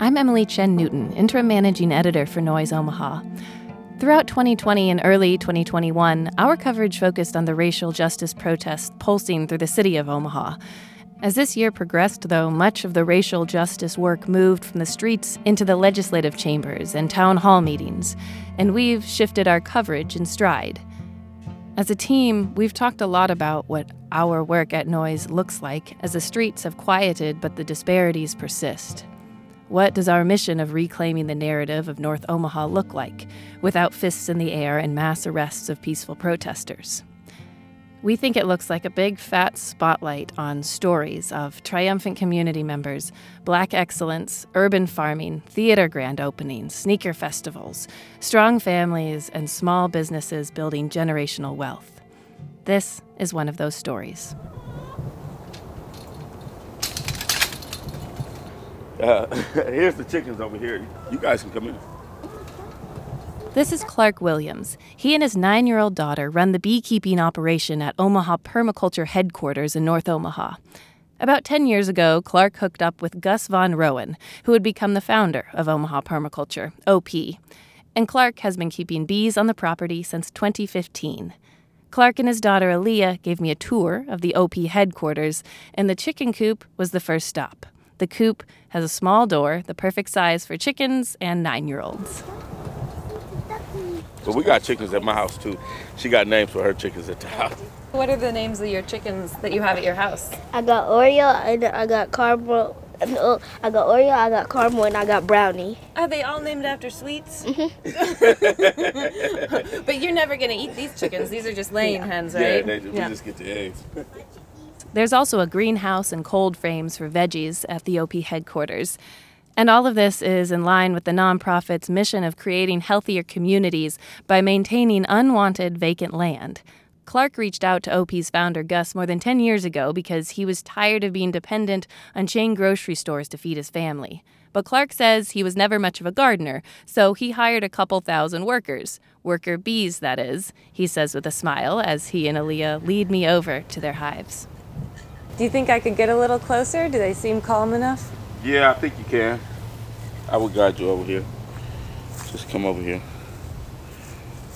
I'm Emily Chen Newton, interim managing editor for Noise Omaha. Throughout 2020 and early 2021, our coverage focused on the racial justice protests pulsing through the city of Omaha. As this year progressed, though, much of the racial justice work moved from the streets into the legislative chambers and town hall meetings, and we've shifted our coverage in stride. As a team, we've talked a lot about what our work at Noise looks like as the streets have quieted but the disparities persist. What does our mission of reclaiming the narrative of North Omaha look like without fists in the air and mass arrests of peaceful protesters? We think it looks like a big fat spotlight on stories of triumphant community members, black excellence, urban farming, theater grand openings, sneaker festivals, strong families, and small businesses building generational wealth. This is one of those stories. Uh, here's the chickens over here. You guys can come in. This is Clark Williams. He and his nine year old daughter run the beekeeping operation at Omaha Permaculture headquarters in North Omaha. About 10 years ago, Clark hooked up with Gus Von Roenn, who had become the founder of Omaha Permaculture, OP. And Clark has been keeping bees on the property since 2015. Clark and his daughter Aaliyah gave me a tour of the OP headquarters, and the chicken coop was the first stop. The coop has a small door, the perfect size for chickens and nine year olds. But we got chickens at my house too. She got names for her chickens at the house. What are the names of your chickens that you have at your house? I got Oreo and I got caramel. No, I got Oreo, I got caramel, and I got brownie. Are they all named after sweets? Mm-hmm. but you're never gonna eat these chickens. These are just laying yeah. hens, right? Yeah, they, we yeah. just get the eggs. There's also a greenhouse and cold frames for veggies at the OP headquarters. And all of this is in line with the nonprofit's mission of creating healthier communities by maintaining unwanted vacant land. Clark reached out to OP's founder Gus more than 10 years ago because he was tired of being dependent on chain grocery stores to feed his family. But Clark says he was never much of a gardener, so he hired a couple thousand workers. Worker bees, that is, he says with a smile as he and Aaliyah lead me over to their hives. Do you think I could get a little closer? Do they seem calm enough? Yeah, I think you can. I will guide you over here. Just come over here.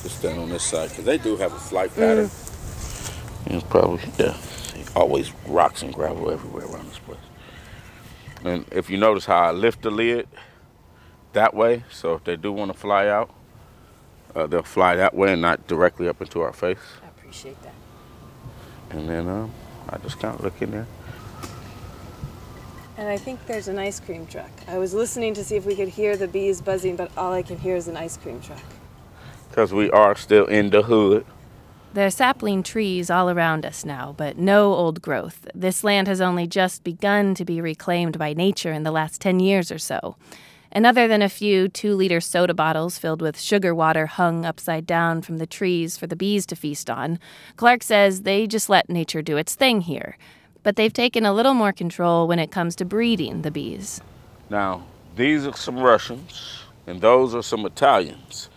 Just stand on this side, because they do have a flight pattern. Mm. It's probably, yeah, always rocks and gravel everywhere around this place. And if you notice how I lift the lid that way, so if they do want to fly out, uh, they'll fly that way and not directly up into our face. I appreciate that. And then um, I just kind of look in there. And I think there's an ice cream truck. I was listening to see if we could hear the bees buzzing, but all I can hear is an ice cream truck. Because we are still in the hood. There are sapling trees all around us now, but no old growth. This land has only just begun to be reclaimed by nature in the last 10 years or so. And other than a few two liter soda bottles filled with sugar water hung upside down from the trees for the bees to feast on, Clark says they just let nature do its thing here but they've taken a little more control when it comes to breeding the bees. Now, these are some Russians, and those are some Italians.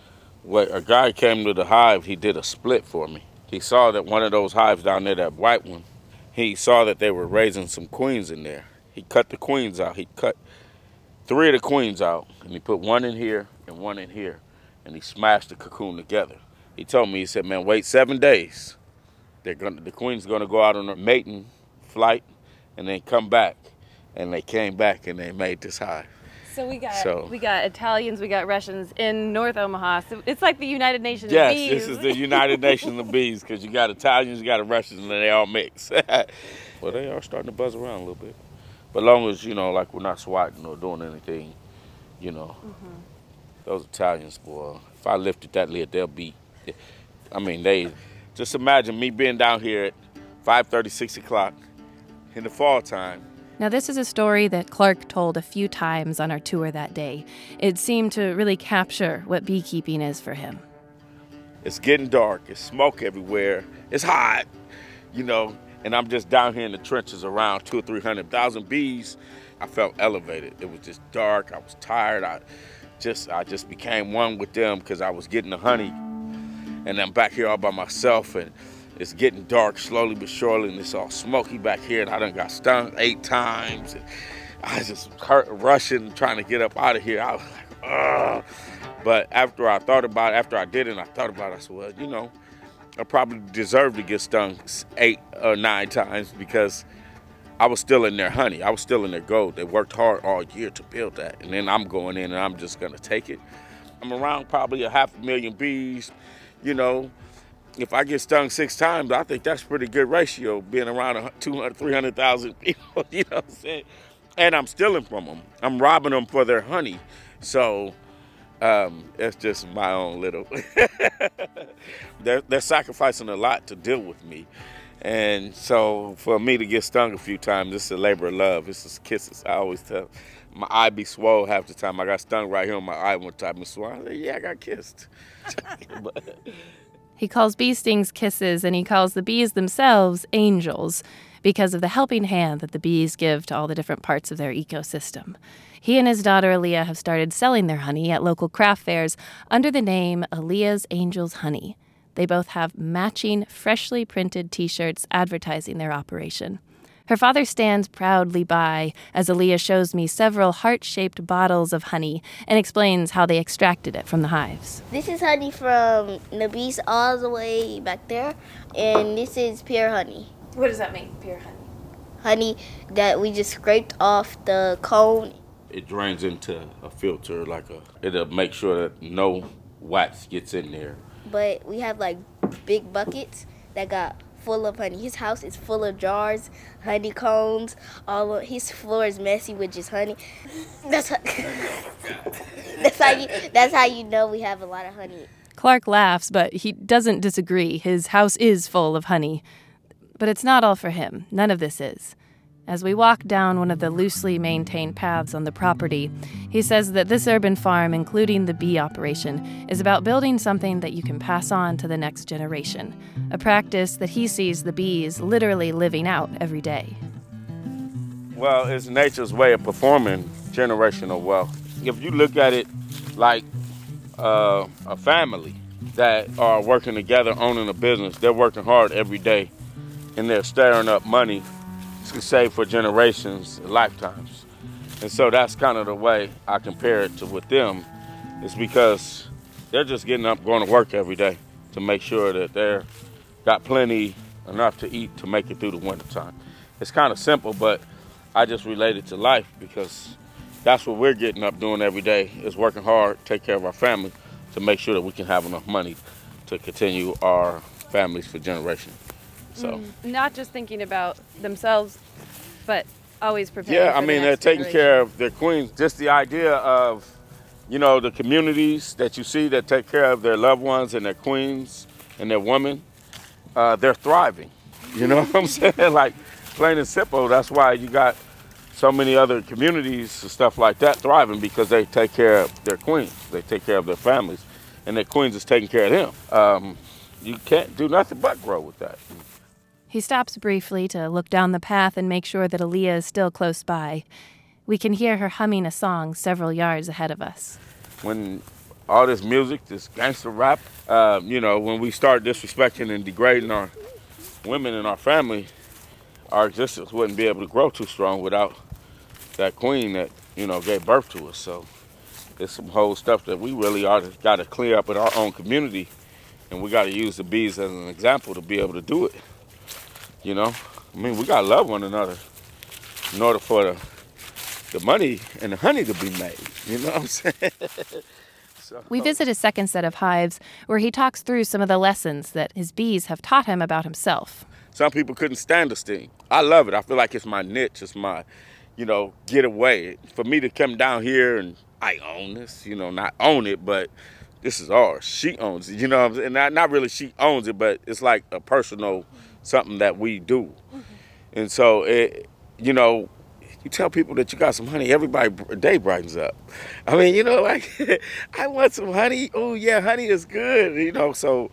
When a guy came to the hive, he did a split for me. He saw that one of those hives down there, that white one, he saw that they were raising some queens in there. He cut the queens out. He cut three of the queens out, and he put one in here and one in here, and he smashed the cocoon together. He told me, he said, man, wait seven days. They're gonna, the queen's gonna go out on a mating flight and then come back. And they came back and they made this hive. So we got so, we got Italians, we got Russians in North Omaha. So it's like the United Nations yes, of bees. this is the United Nations of bees because you got Italians, you got Russians, and they all mix. well, they are starting to buzz around a little bit. But long as you know, like we're not swatting or doing anything, you know, mm-hmm. those Italians, boy, if I lifted that lid, they'll be. I mean, they. Just imagine me being down here at 5:30, 6 o'clock in the fall time. Now, this is a story that Clark told a few times on our tour that day. It seemed to really capture what beekeeping is for him. It's getting dark, it's smoke everywhere, it's hot, you know, and I'm just down here in the trenches around two or three hundred thousand bees. I felt elevated. It was just dark, I was tired. I just I just became one with them because I was getting the honey. And I'm back here all by myself and it's getting dark slowly but surely, and it's all smoky back here. And I done got stung eight times. And I just hurt, rushing, trying to get up out of here. I was like, Ugh. But after I thought about it, after I did it, and I thought about it, I said, well, you know, I probably deserved to get stung eight or nine times because I was still in their honey. I was still in their gold. They worked hard all year to build that. And then I'm going in and I'm just going to take it. I'm around probably a half a million bees. You know, if I get stung six times, I think that's pretty good ratio, being around 200, 300,000 people, you know what I'm saying? And I'm stealing from them. I'm robbing them for their honey. So um, it's just my own little. they're, they're sacrificing a lot to deal with me. And so for me to get stung a few times, it's a labor of love. It's just kisses. I always tell my eye be swole half the time. I got stung right here on my eye one time and said, yeah, I got kissed. he calls bee stings kisses and he calls the bees themselves angels because of the helping hand that the bees give to all the different parts of their ecosystem. He and his daughter Aaliyah have started selling their honey at local craft fairs under the name Aaliyah's Angels Honey. They both have matching, freshly printed t shirts advertising their operation. Her father stands proudly by as Aaliyah shows me several heart shaped bottles of honey and explains how they extracted it from the hives. This is honey from the bees all the way back there, and this is pure honey. What does that mean, pure honey? Honey that we just scraped off the cone it drains into a filter, like a. It'll make sure that no wax gets in there. But we have like big buckets that got full of honey. His house is full of jars, honeycombs. All of his floor is messy with just honey. That's how, that's how you. That's how you know we have a lot of honey. Clark laughs, but he doesn't disagree. His house is full of honey. But it's not all for him. None of this is. As we walk down one of the loosely maintained paths on the property, he says that this urban farm, including the bee operation, is about building something that you can pass on to the next generation, a practice that he sees the bees literally living out every day. Well, it's nature's way of performing generational wealth. If you look at it like uh, a family that are working together, owning a business, they're working hard every day and they're stirring up money to save for generations, lifetimes. And so that's kind of the way I compare it to with them, is because they're just getting up, going to work every day to make sure that they're got plenty enough to eat to make it through the wintertime. It's kind of simple, but I just relate it to life because that's what we're getting up doing every day is working hard, take care of our family to make sure that we can have enough money to continue our families for generations. So mm, not just thinking about themselves, but always preparing. Yeah, I mean the they're taking care of their queens. Just the idea of, you know, the communities that you see that take care of their loved ones and their queens and their women, uh, they're thriving. You know what I'm saying? like plain and simple. That's why you got so many other communities and stuff like that thriving because they take care of their queens. They take care of their families, and their queens is taking care of them. Um, you can't do nothing but grow with that. He stops briefly to look down the path and make sure that Aaliyah is still close by. We can hear her humming a song several yards ahead of us. When all this music, this gangster rap, uh, you know, when we start disrespecting and degrading our women and our family, our existence wouldn't be able to grow too strong without that queen that, you know, gave birth to us. So it's some whole stuff that we really ought to got to clear up in our own community. And we got to use the bees as an example to be able to do it. You know, I mean, we gotta love one another in order for the the money and the honey to be made. You know what I'm saying? so. We visit a second set of hives where he talks through some of the lessons that his bees have taught him about himself. Some people couldn't stand the sting. I love it. I feel like it's my niche. It's my, you know, getaway. For me to come down here and I own this, you know, not own it, but this is ours. She owns it. You know, and not, not really she owns it, but it's like a personal something that we do. Mm-hmm. And so, it, you know, you tell people that you got some honey, everybody day brightens up. I mean, you know, like I want some honey. Oh yeah, honey is good. You know, so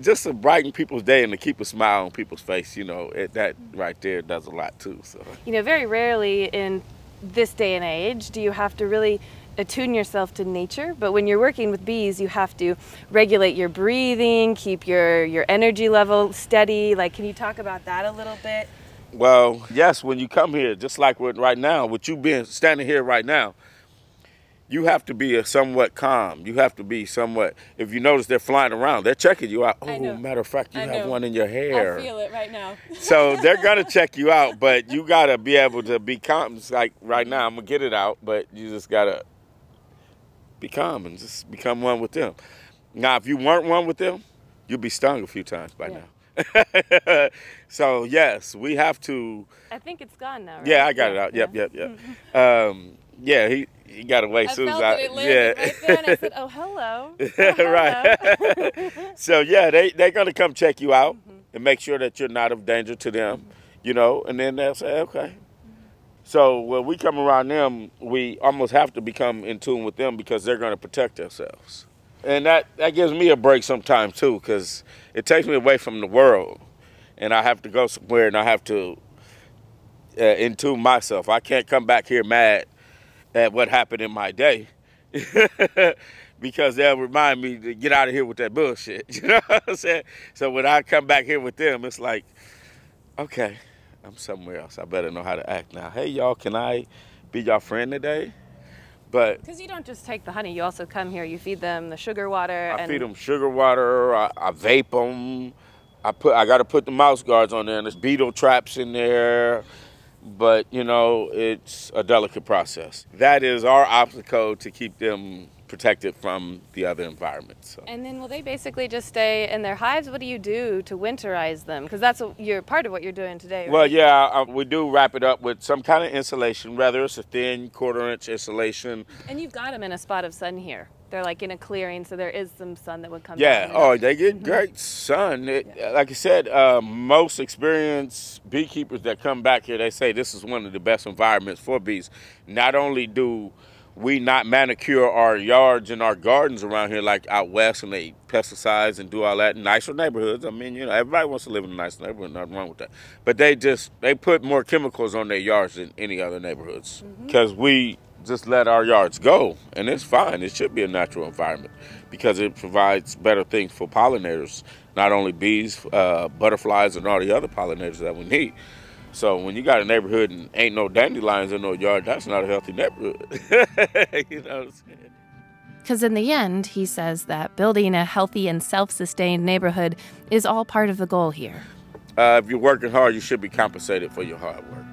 just to brighten people's day and to keep a smile on people's face, you know, it, that right there does a lot too. So you know, very rarely in this day and age do you have to really attune yourself to nature but when you're working with bees you have to regulate your breathing keep your your energy level steady like can you talk about that a little bit Well, yes, when you come here, just like with right now, with you being standing here right now, you have to be a somewhat calm. You have to be somewhat. If you notice they're flying around, they're checking you out. Oh, matter of fact, you I have know. one in your hair. I feel it right now. so they're gonna check you out, but you gotta be able to be calm. It's like right now, I'm gonna get it out, but you just gotta be calm and just become one with them. Now, if you weren't one with them, you'd be stung a few times by now. so yes, we have to. I think it's gone now. Right? Yeah, I got it out. Yep, yep, yep. Um, yeah, he he got away I soon as I. it, it landed yeah. right there, and I said, Oh, hello. Oh, hello. right. so yeah, they they're gonna come check you out Mm-hmm. and make sure that you're not of danger to them, you know, and then they'll say, okay. So when we come around them, we almost have to become in tune with them because they're gonna protect themselves, and that that gives me a break sometimes too, because it takes me away from the world, and I have to go somewhere and I have to uh, in tune myself. I can't come back here mad at what happened in my day. because they'll remind me to get out of here with that bullshit. You know what I'm saying? So when I come back here with them, it's like, okay, I'm somewhere else. I better know how to act now. Hey, y'all, can I be your friend today? But Because you don't just take the honey, you also come here, you feed them the sugar water. I and feed them sugar water. I, I vape them. I put. I got to put the mouse guards on there, and there's beetle traps in there. But you know, it's a delicate process. That is our obstacle to keep them protected from the other environments. So. And then will they basically just stay in their hives? What do you do to winterize them? Because that's what you're part of what you're doing today. Well, yeah, uh, we do wrap it up with some kind of insulation, whether it's a thin quarter inch insulation. And you've got them in a spot of sun here. They're like in a clearing, so there is some sun that would come. Yeah. Oh, they get great sun. It, Like I said, uh, most experienced beekeepers that come back here, they say this is one of the best environments for bees. Not only do we not manicure our yards and our gardens around here like out west, and they pesticides and do all that in nicer neighborhoods. I mean, you know, everybody wants to live in a nice neighborhood. Nothing wrong with that. But they just they put more chemicals on their yards than any other neighborhoods because we just let our yards go, and it's fine. It should be a natural environment because it provides better things for pollinators, not only bees, uh, butterflies, and all the other pollinators that we need. So when you got a neighborhood and ain't no dandelions in no yard, that's not a healthy neighborhood. you know what I'm saying? Because in the end, he says that building a healthy and self sustained neighborhood is all part of the goal here. Uh, if you're working hard, you should be compensated for your hard work.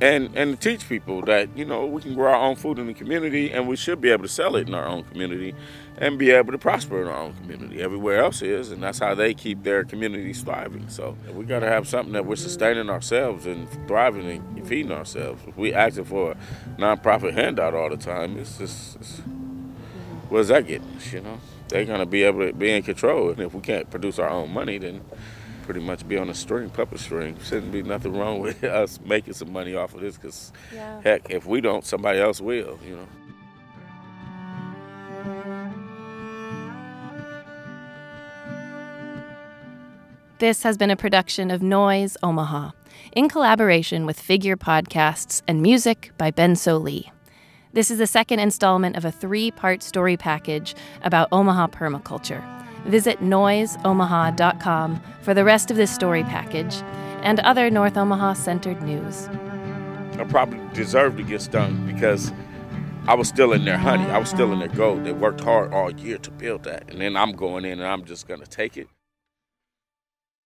And and to teach people that you know we can grow our own food in the community, and we should be able to sell it in our own community, and be able to prosper in our own community. Everywhere else is, and that's how they keep their communities thriving. So we got to have something that we're sustaining ourselves and thriving and feeding ourselves. If we asking for a nonprofit handout all the time, it's just it's, what does that get us? You know, they're gonna be able to be in control, and if we can't produce our own money, then pretty much be on a string, puppet string. Shouldn't be nothing wrong with us making some money off of this, because Yeah. heck, if we don't, somebody else will. You know. This has been a production of Noise Omaha, in collaboration with Figure Podcasts and music by Ben Sollee. This is the second installment of a three part story package about Omaha permaculture. Visit noiseomaha.com for the rest of this story package and other North Omaha centered news. I probably deserved to get stung because I was still in their honey. I was still in their gold. They worked hard all year to build that, and then I'm going in and I'm just gonna take it.